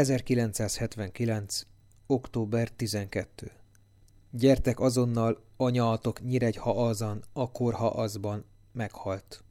1979. október 12. Gyertek azonnal, anyátok Nyíregyhaazan, ha azban meghalt.